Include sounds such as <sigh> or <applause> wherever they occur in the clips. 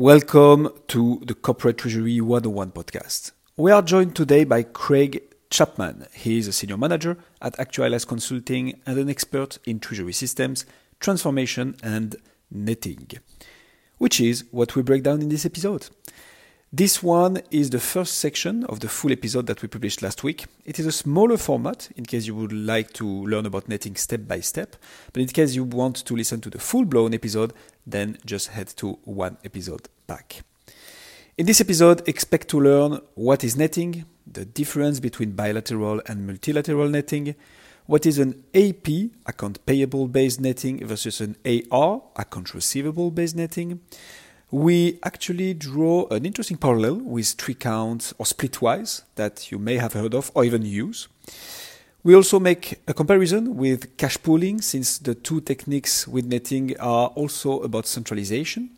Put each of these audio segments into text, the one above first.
Welcome to the Corporate Treasury 101 podcast. We are joined today by Craig Chapman. He is a senior manager at Actualize Consulting and an expert in treasury systems, transformation, and netting, which is what we break down in this episode. This one is the first section of the full episode that we published last week. It is a smaller format in case you would like to learn about netting step by step, but in case you want to listen to the full blown episode, then just head to one episode back. In this episode, expect to learn what is netting, the difference between bilateral and multilateral netting, what is an AP, account payable based netting, versus an AR, account receivable based netting we actually draw an interesting parallel with Tricounts or splitwise that you may have heard of or even use. We also make a comparison with cash pooling since the two techniques with netting are also about centralization.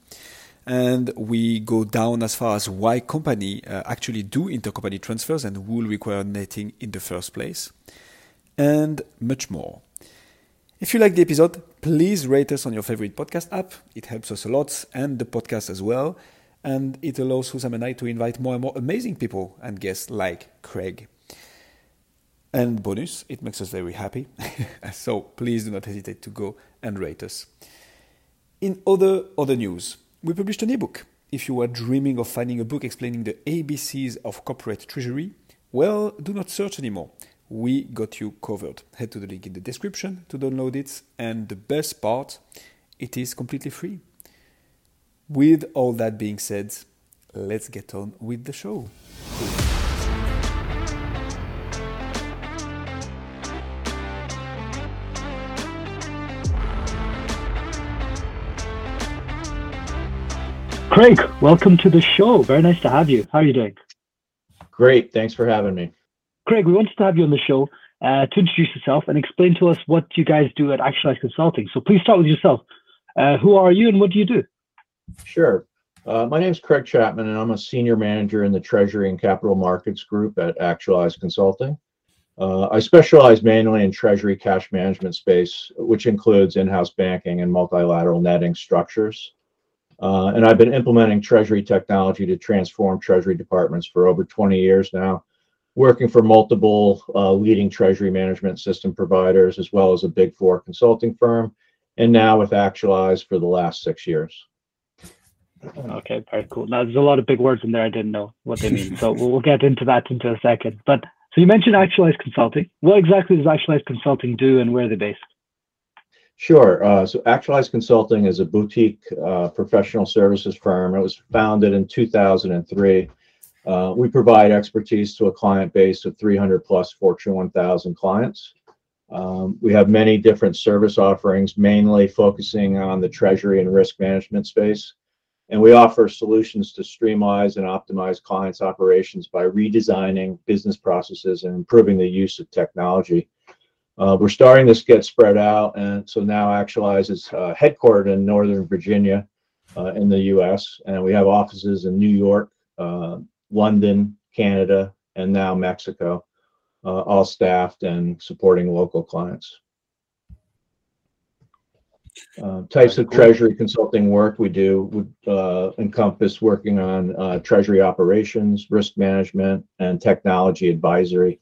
And we go down as far as why company uh, actually do intercompany transfers and will require netting in the first place, and much more. If you like the episode, please rate us on your favorite podcast app. It helps us a lot and the podcast as well. And it allows Husam and I to invite more and more amazing people and guests like Craig. And bonus, it makes us very happy. <laughs> so please do not hesitate to go and rate us. In other other news, we published an ebook. If you are dreaming of finding a book explaining the ABCs of corporate treasury, well, do not search anymore we got you covered. Head to the link in the description to download it. And the best part, it is completely free. With all that being said, let's get on with the show. Craig, welcome to the show. Very nice to have you. How are you doing? Great. Thanks for having me. Craig, we wanted to have you on the show uh, to introduce yourself and explain to us what you guys do at Actualize Consulting. So please start with yourself. Uh, who are you and what do you do? Sure. Uh, my name is Craig Chapman, and I'm a senior manager in the Treasury and Capital Markets Group at Actualize Consulting. Uh, I specialize mainly in Treasury cash management space, which includes in-house banking and multilateral netting structures. Uh, and I've been implementing Treasury technology to transform Treasury departments for over 20 years now, working for multiple uh, leading treasury management system providers, as well as a big four consulting firm, and now with Actualize for the last six years. Okay, very cool. Now, there's a lot of big words in there I didn't know what they mean. so we'll get into that into a second. But so you mentioned Actualize Consulting. What exactly does Actualize Consulting do and where are they based? Sure. Uh, so Actualize Consulting is a boutique uh, professional services firm. It was founded in 2003 uh, we provide expertise to a client base of 300 plus Fortune 1000 clients. Um, we have many different service offerings, mainly focusing on the treasury and risk management space. And we offer solutions to streamline and optimize clients' operations by redesigning business processes and improving the use of technology. Uh, we're starting to get spread out, and so now Actualize is uh, headquartered in Northern Virginia uh, in the US, and we have offices in New York, uh, London, Canada, and now Mexico, uh, all staffed and supporting local clients. Uh, types of treasury consulting work we do would uh, encompass working on uh, treasury operations, risk management, and technology advisory.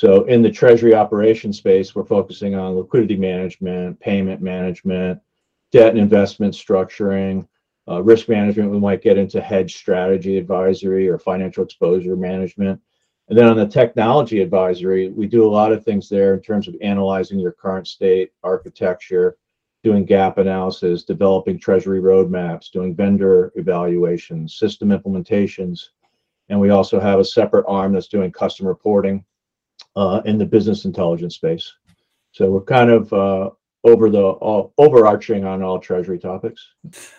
So, in the treasury operation space, we're focusing on liquidity management, payment management, debt and investment structuring, uh, risk management, we might get into hedge strategy advisory or financial exposure management. And then on the technology advisory, we do a lot of things there in terms of analyzing your current state, architecture, doing gap analysis, developing treasury roadmaps, doing vendor evaluations, system implementations. And we also have a separate arm that's doing custom reporting uh, in the business intelligence space. So we're kind of uh, over the all, overarching on all treasury topics.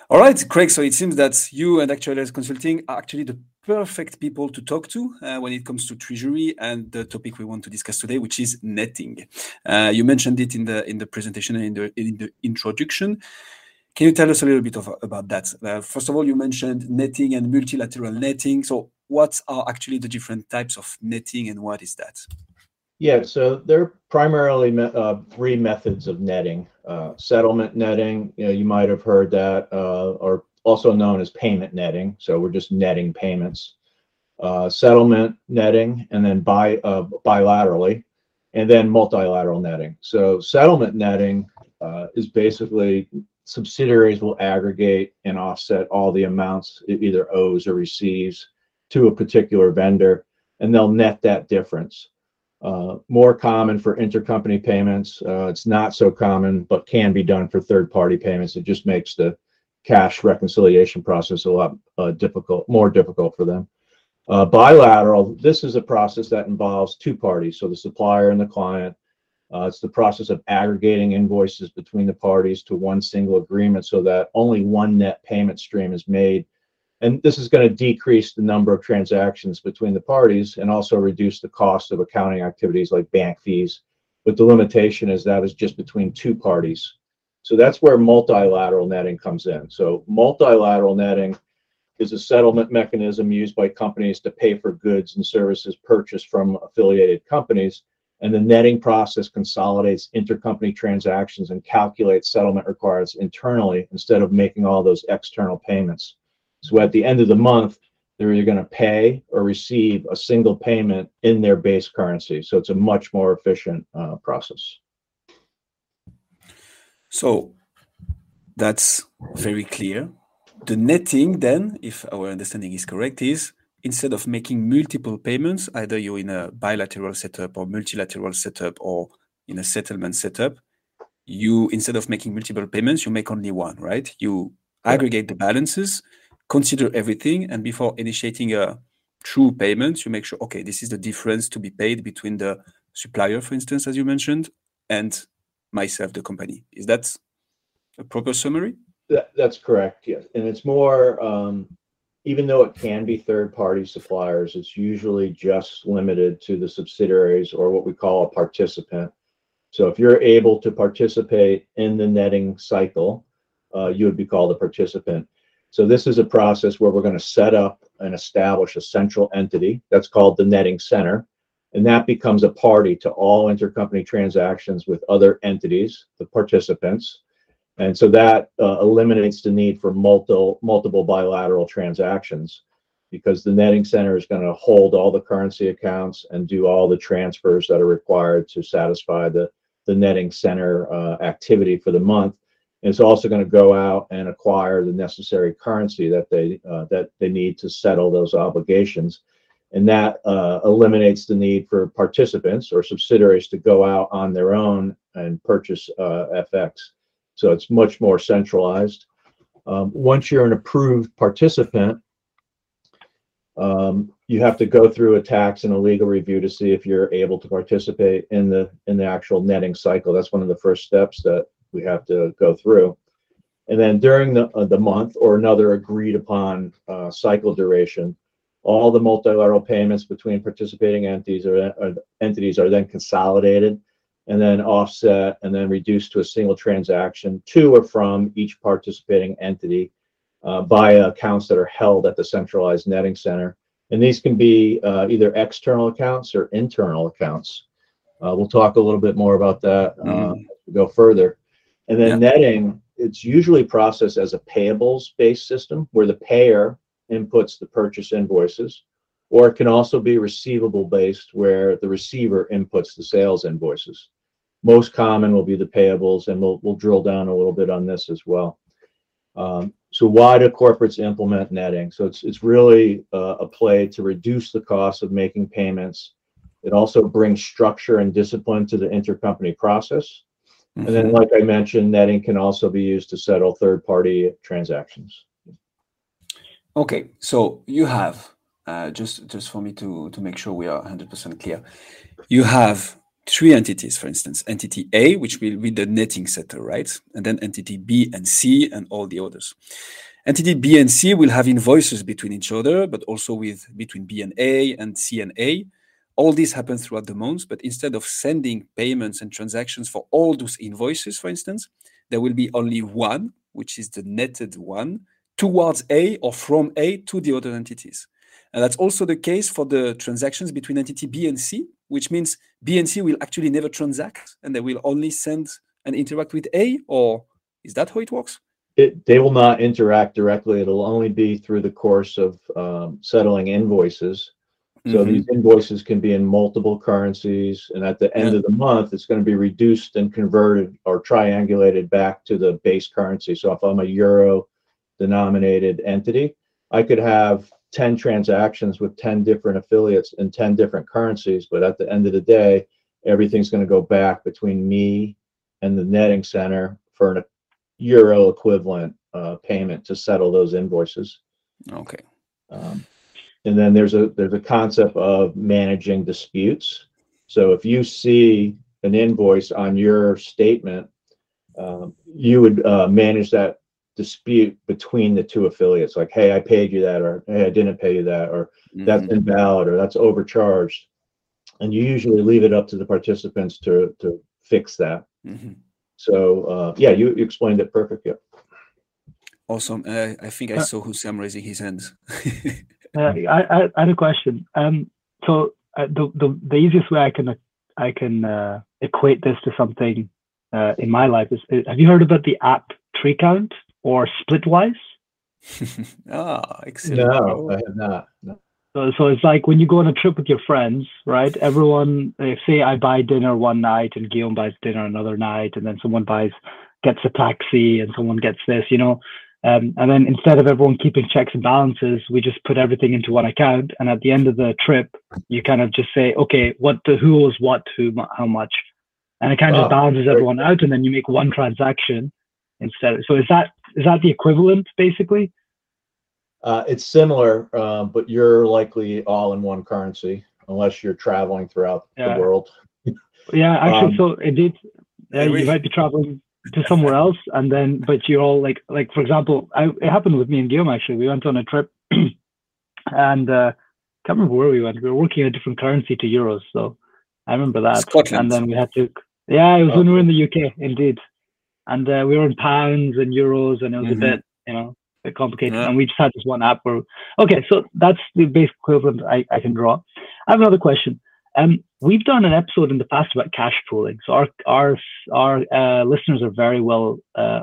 All right, Craig. So it seems that you and Actualize Consulting are actually the perfect people to talk to uh, when it comes to treasury and the topic we want to discuss today, which is netting. Uh, you mentioned it in the in the presentation and in the in the introduction. Can you tell us a little bit of, about that? Uh, first of all, you mentioned netting and multilateral netting. So, what are actually the different types of netting, and what is that? Yeah, so there are primarily uh, three methods of netting. Uh, settlement netting, you know, you might have heard that, uh, or also known as payment netting. So we're just netting payments. Uh, settlement netting, and then bi uh, bilaterally, and then multilateral netting. So settlement netting uh, is basically subsidiaries will aggregate and offset all the amounts it either owes or receives to a particular vendor, and they'll net that difference. Uh, more common for intercompany payments. Uh, it's not so common, but can be done for third-party payments. It just makes the cash reconciliation process a lot uh, difficult, more difficult for them. Uh, bilateral, this is a process that involves two parties, so the supplier and the client. Uh, it's the process of aggregating invoices between the parties to one single agreement so that only one net payment stream is made. And this is going to decrease the number of transactions between the parties and also reduce the cost of accounting activities like bank fees. But the limitation is that is just between two parties. So that's where multilateral netting comes in. So multilateral netting is a settlement mechanism used by companies to pay for goods and services purchased from affiliated companies. And the netting process consolidates intercompany transactions and calculates settlement requirements internally instead of making all those external payments. So at the end of the month, they're either going to pay or receive a single payment in their base currency. So it's a much more efficient uh, process. So that's very clear the netting then, if our understanding is correct, is instead of making multiple payments, either you're in a bilateral setup or multilateral setup or in a settlement setup, you instead of making multiple payments, you make only one, right? You aggregate the balances, consider everything, and before initiating a true payment, you make sure, okay, this is the difference to be paid between the supplier, for instance, as you mentioned, and myself, the company. Is that a proper summary? That, that's correct, yes. And it's more, um, even though it can be third-party suppliers, it's usually just limited to the subsidiaries or what we call a participant. So if you're able to participate in the netting cycle, uh, you would be called a participant. So this is a process where we're going to set up and establish a central entity that's called the netting center. And that becomes a party to all intercompany transactions with other entities, the participants. And so that uh, eliminates the need for multiple, multiple bilateral transactions because the netting center is going to hold all the currency accounts and do all the transfers that are required to satisfy the, the netting center uh, activity for the month. It's also going to go out and acquire the necessary currency that they uh, that they need to settle those obligations, and that uh, eliminates the need for participants or subsidiaries to go out on their own and purchase uh, FX. So it's much more centralized. Um, once you're an approved participant, um, you have to go through a tax and a legal review to see if you're able to participate in the in the actual netting cycle. That's one of the first steps that we have to go through. And then during the uh, the month or another agreed upon uh, cycle duration, all the multilateral payments between participating entities are, are entities are then consolidated and then offset and then reduced to a single transaction to or from each participating entity uh, by accounts that are held at the centralized netting center. And these can be uh, either external accounts or internal accounts. Uh, we'll talk a little bit more about that mm. as we go further. And then yeah. netting, it's usually processed as a payables based system where the payer inputs the purchase invoices or it can also be receivable based where the receiver inputs the sales invoices. Most common will be the payables, and we'll, we'll drill down a little bit on this as well. Um, so why do corporates implement netting? So it's, it's really uh, a play to reduce the cost of making payments. It also brings structure and discipline to the intercompany process. And then, like I mentioned, netting can also be used to settle third party transactions. Okay, so you have uh, just just for me to to make sure we are 100% clear you have three entities for instance entity a which will be the netting center right? And then entity b and c and all the others. Entity b and c will have invoices between each other but also with between b and a and c and a all this happens throughout the months, but instead of sending payments and transactions for all those invoices for instance there will be only one which is the netted one towards a or from a to the other entities and that's also the case for the transactions between entity B and C, which means B and C will actually never transact and they will only send and interact with A, or is that how it works? it, they will not interact directly. It'll only be through the course of um, settling invoices. So Mhm. these invoices can be in multiple currencies, and at the end Yeah. of the month, it's going to be reduced and converted or triangulated back to the base currency. So if I'm a euro denominated entity, I could have 10 transactions with 10 different affiliates in 10 different currencies, but at the end of the day, everything's going to go back between me and the netting center for an euro equivalent uh, payment to settle those invoices. Okay. Um, and then there's a there's a concept of managing disputes. So if you see an invoice on your statement, um, you would uh, manage that dispute between the two affiliates. Like, hey, I paid you that, or hey, I didn't pay you that, or that's Mhm. invalid, or that's overcharged. And you usually leave it up to the participants to to fix that. Mhm. So uh, yeah, you, you explained it perfectly. Awesome. Uh, I think I Uh, saw Hussam raising his hands. <laughs> Uh, I, I, I had a question. Um, so uh, the, the the easiest way I can I can uh, equate this to something uh, in my life is, is have you heard about the app Tricount or Splitwise? <laughs> ah, excellent. No, I have not. No. So, so it's like when you go on a trip with your friends, right? Everyone, if say I buy dinner one night and Guillaume buys dinner another night, and then someone buys gets a taxi and someone gets this, you know. Um, and then instead of everyone keeping checks and balances, we just put everything into one account. And at the end of the trip, you kind of just say, okay, what the who owes what, who mu- how much, and it kind of Wow, just balances everyone out, and then you make one transaction instead. So is that is that the equivalent basically? Uh, it's similar, um, but you're likely all in one currency unless you're traveling throughout Yeah. the world. Yeah, <laughs> actually, Um, so it did. Yeah, Maybe- you might be traveling to somewhere <laughs> else, and then, but you're all like, like for example, I, it happened with me and Guillaume. Actually, we went on a trip, <clears throat> and uh, can't remember where we went. We were working a different currency to euros, so I remember that. Scotland. And then we had to. Yeah, it was when we were in the UK, indeed, and uh, we were in pounds and euros, and it was Mhm. a bit, you know, a bit complicated. Yeah. And we just had this one app where, okay, so that's the basic equivalent I, I can draw. I have another question. Um, we've done an episode in the past about cash pooling, so our our our uh, listeners are very well uh,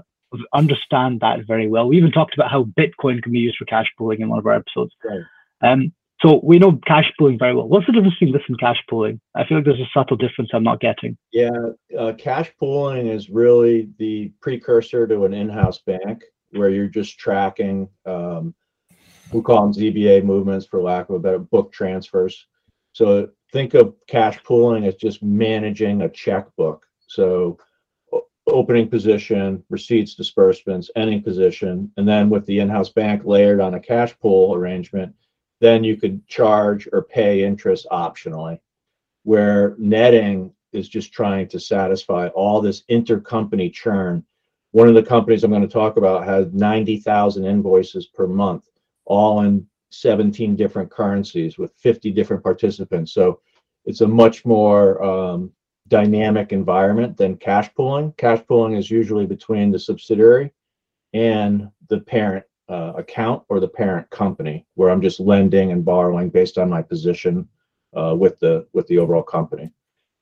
understand that very well. We even talked about how Bitcoin can be used for cash pooling in one of our episodes. Right. Um, so we know cash pooling very well. What's the difference between this and cash pooling? I feel like there's a subtle difference I'm not getting. Yeah, uh, cash pooling is really the precursor to an in-house bank where you're just tracking. Um, we call them ZBA movements, for lack of a better book transfers. So think of cash pooling as just managing a checkbook. So opening position, receipts, disbursements, ending position, and then with the in-house bank layered on a cash pool arrangement, then you could charge or pay interest optionally. Where netting is just trying to satisfy all this intercompany churn. One of the companies I'm going to talk about has 90,000 invoices per month, all in 17 different currencies with 50 different participants. So it's a much more um, dynamic environment than cash pooling. Cash pooling is usually between the subsidiary and the parent uh, account or the parent company, where I'm just lending and borrowing based on my position uh, with the with the overall company.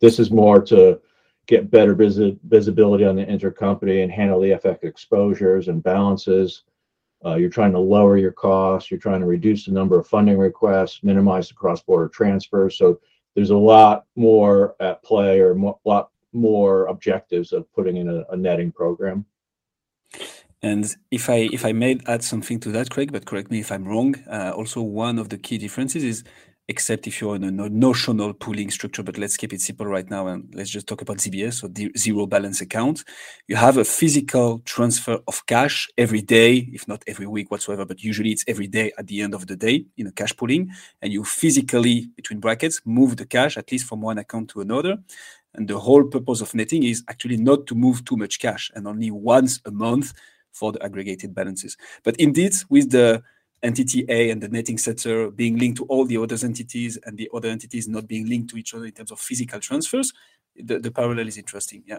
This is more to get better visi- visibility on the intercompany and handle the FX exposures and balances. Uh, you're trying to lower your costs. You're trying to reduce the number of funding requests, minimize the cross-border transfers. So there's a lot more at play, or a lot more objectives of putting in a, a netting program. And if I if I may add something to that, Craig, but correct me if I'm wrong. Uh, also, one of the key differences is, except if you're in a notional pooling structure, but let's keep it simple right now and let's just talk about ZBS, so zero balance account. You have a physical transfer of cash every day, if not every week whatsoever, but usually it's every day at the end of the day in a cash pooling, and you physically between brackets move the cash at least from one account to another. And the whole purpose of netting is actually not to move too much cash and only once a month for the aggregated balances. But indeed, with the entity A and the netting center being linked to all the other entities and the other entities not being linked to each other in terms of physical transfers, the, the parallel is interesting. Yeah.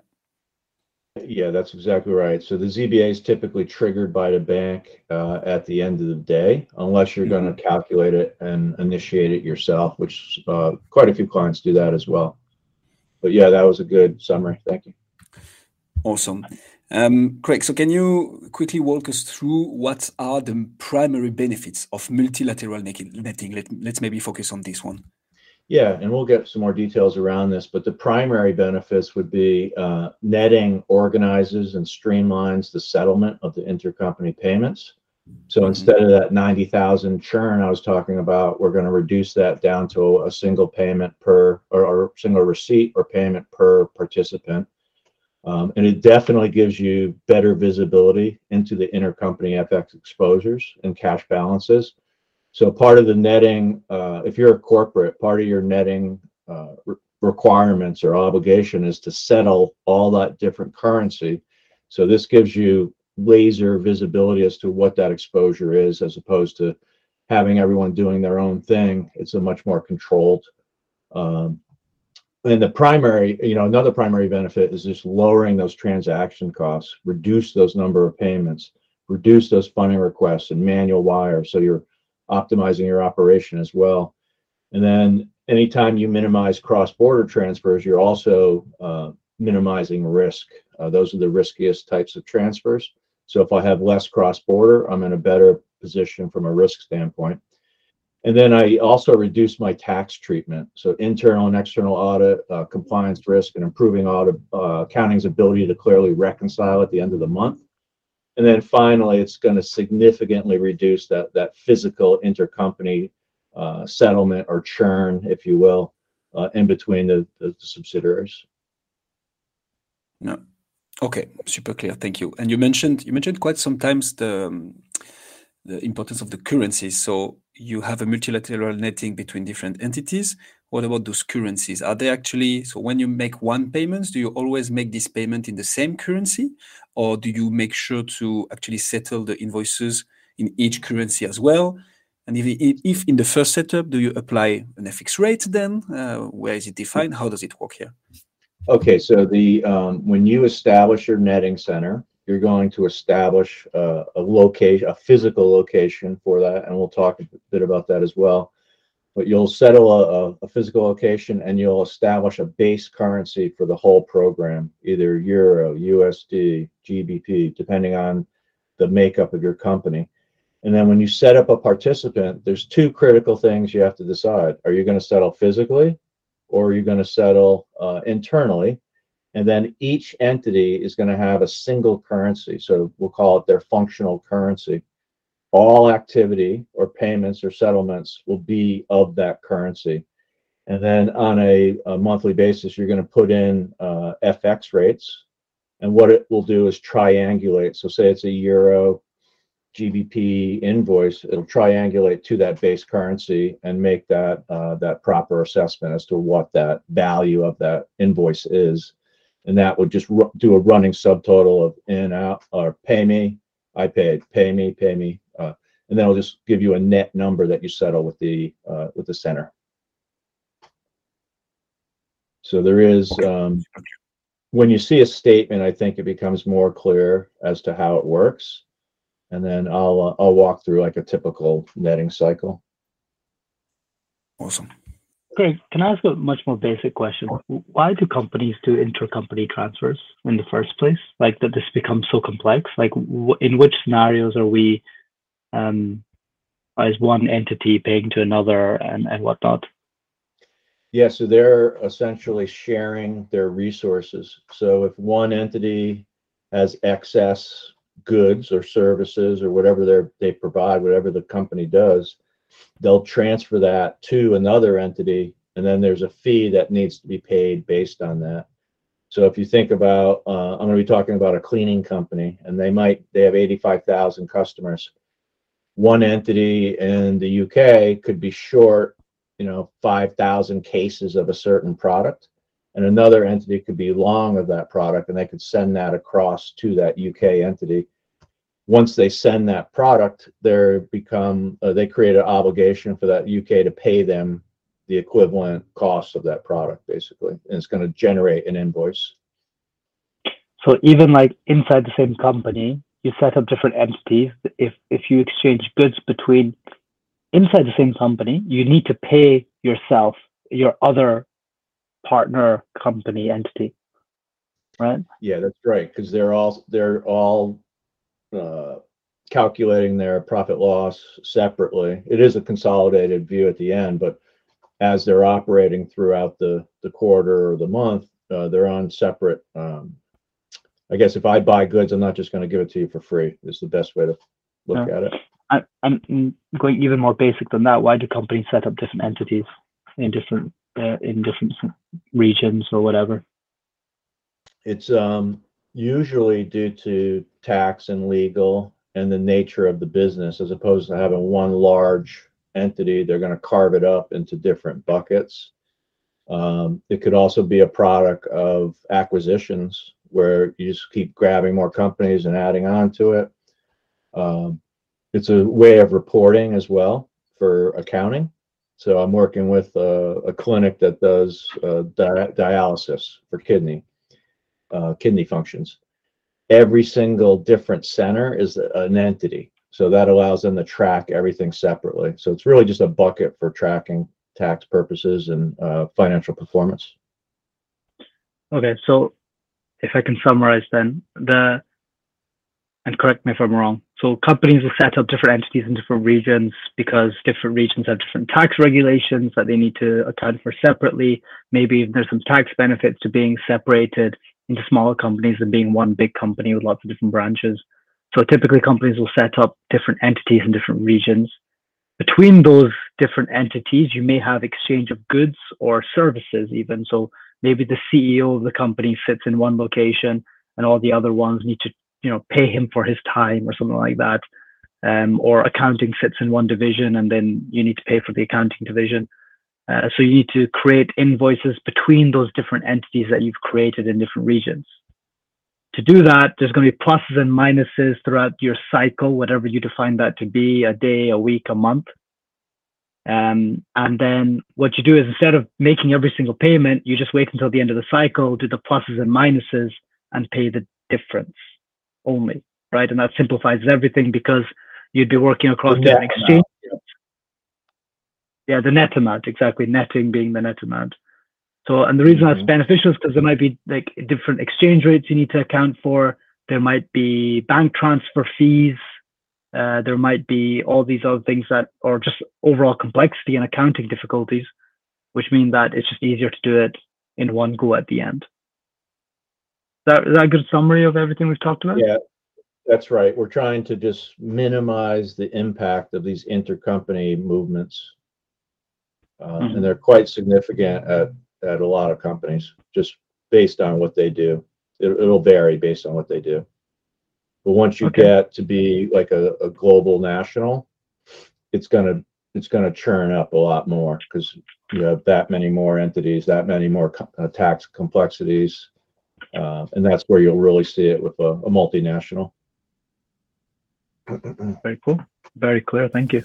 Yeah, that's exactly right. So the ZBA is typically triggered by the bank uh, at the end of the day, unless you're going to calculate it and initiate it yourself, which uh, quite a few clients do that as well. But yeah, that was a good summary. Thank you. Awesome. Um, Craig, so can you quickly walk us through what are the primary benefits of multilateral netting? Let, let's maybe focus on this one. Yeah, and we'll get some more details around this, but the primary benefits would be uh, netting organizes and streamlines the settlement of the intercompany payments. So mm-hmm. instead of that 90,000 churn I was talking about, we're going to reduce that down to a single payment per or, or single receipt or payment per participant. Um, and it definitely gives you better visibility into the intercompany FX exposures and cash balances. So part of the netting, uh, if you're a corporate, part of your netting uh, re- requirements or obligation is to settle all that different currency. So this gives you laser visibility as to what that exposure is, as opposed to having everyone doing their own thing. It's a much more controlled um, and the primary, you know, another primary benefit is just lowering those transaction costs, reduce those number of payments, reduce those funding requests and manual wires. So you're optimizing your operation as well. And then anytime you minimize cross-border transfers, you're also uh, minimizing risk. Uh, those are the riskiest types of transfers. So if I have less cross-border, I'm in a better position from a risk standpoint. And then I also reduced my tax treatment. So internal and external audit, uh, compliance risk, and improving audit uh, accounting's ability to clearly reconcile at the end of the month. And then finally, it's going to significantly reduce that that physical intercompany uh, settlement or churn, if you will, uh, in between the, the, the subsidiaries. No. Okay, super clear. Thank you. And you mentioned you mentioned quite sometimes the um, the importance of the currency. So you have a multilateral netting between different entities. What about those currencies? Are they actually so when you make one payment, do you always make this payment in the same currency, or do you make sure to actually settle the invoices in each currency as well? And if, if in the first setup, do you apply an FX rate then? Uh, where is it defined? How does it work here? Okay, so the um, when you establish your netting center, you're going to establish uh, a location, a physical location for that, and we'll talk a bit about that as well. But you'll settle a, a, physical location and you'll establish a base currency for the whole program, either Euro, USD, GBP, depending on the makeup of your company. And then when you set up a participant, there's two critical things you have to decide. Are you going to settle physically or are you going to settle uh, internally? And then each entity is going to have a single currency. So we'll call it their functional currency. All activity or payments or settlements will be of that currency. And then on a, a monthly basis, you're going to put in uh, FX rates. And what it will do is triangulate. So, say it's a euro GBP invoice, it'll triangulate to that base currency and make that uh, that proper assessment as to what that value of that invoice is and that would just do a running subtotal of in out or pay me. I paid pay me pay me uh, and then it'll just give you a net number that you settle with the uh, with the center. So there is um, when you see a statement i think it becomes more clear as to how it works. And then i'll uh, i'll walk through like a typical netting cycle. Awesome Craig, can I ask a much more basic question? Why do companies do intercompany transfers in the first place? Like that this becomes so complex? Like in which scenarios are we um, as one entity paying to another and, and whatnot? Yeah, so they're essentially sharing their resources. So if one entity has excess goods or services or whatever they they provide, whatever the company does, they'll transfer that to another entity and then there's a fee that needs to be paid based on that. So if you think about uh, i'm going to be talking about a cleaning company and they might they have 85000 customers. One entity in the uk could be short you know 5000 cases of a certain product and another entity could be long of that product and they could send that across to that uk entity once they send that product, they become uh, they create an obligation for that UK to pay them the equivalent cost of that product, basically, and it's going to generate an invoice. So even like inside the same company, you set up different entities. If if you exchange goods between inside the same company, you need to pay yourself your other partner company entity. right? Yeah, that's right. Because they're all they're all uh, calculating their profit loss separately. It is a consolidated view at the end, but as they're operating throughout the the quarter or the month, uh, they're on separate. Um, I guess if I buy goods, I'm not just going to give it to you for free. Is the best way to look Yeah. at it. I, I'm going even more basic than that. Why do companies set up different entities in different uh, in different regions or whatever? It's um, usually due to tax and legal and the nature of the business, as opposed to having one large entity. They're going to carve it up into different buckets. Um, it could also be a product of acquisitions where you just keep grabbing more companies and adding on to it. Um, it's a way of reporting as well for accounting. So I'm working with a, a clinic that does uh, di- dialysis for kidney uh, kidney functions. Every single different center is an entity, so that allows them to track everything separately. So it's really just a bucket for tracking tax purposes and uh, financial performance. Okay, so if I can summarize then the and correct me if I'm wrong. So companies will set up different entities in different regions because different regions have different tax regulations that they need to account for separately. Maybe there's some tax benefits to being separated into smaller companies than being one big company with lots of different branches. So typically companies will set up different entities in different regions. Between those different entities, you may have exchange of goods or services even. So maybe the CEO of the company sits in one location and all the other ones need to you know pay him for his time or something like that um, or accounting sits in one division and then you need to pay for the accounting division uh, so you need to create invoices between those different entities that you've created in different regions to do that there's going to be pluses and minuses throughout your cycle whatever you define that to be a day a week a month um, and then what you do is instead of making every single payment you just wait until the end of the cycle do the pluses and minuses and pay the difference only, right? And that simplifies everything because you'd be working across The different net exchange. Yeah, the net amount, exactly. Netting being the net amount. So, and the reason that's Mhm. beneficial is because there might be like different exchange rates you need to account for. There might be bank transfer fees. Uh, there might be all these other things that, or just overall complexity and accounting difficulties, which mean that it's just easier to do it in one go at the end. Is that, is that a good summary of everything we've talked about? Yeah, that's right. We're trying to just minimize the impact of these intercompany movements. Uh, Mhm. And they're quite significant at, at a lot of companies, just based on what they do. It, it'll vary based on what they do. But once you Okay. get to be like a, a global national, it's gonna, it's gonna churn up a lot more because you have that many more entities, that many more co- uh, tax complexities. Uh, and that's where you'll really see it with a, a multinational. Very cool. Very clear. Thank you.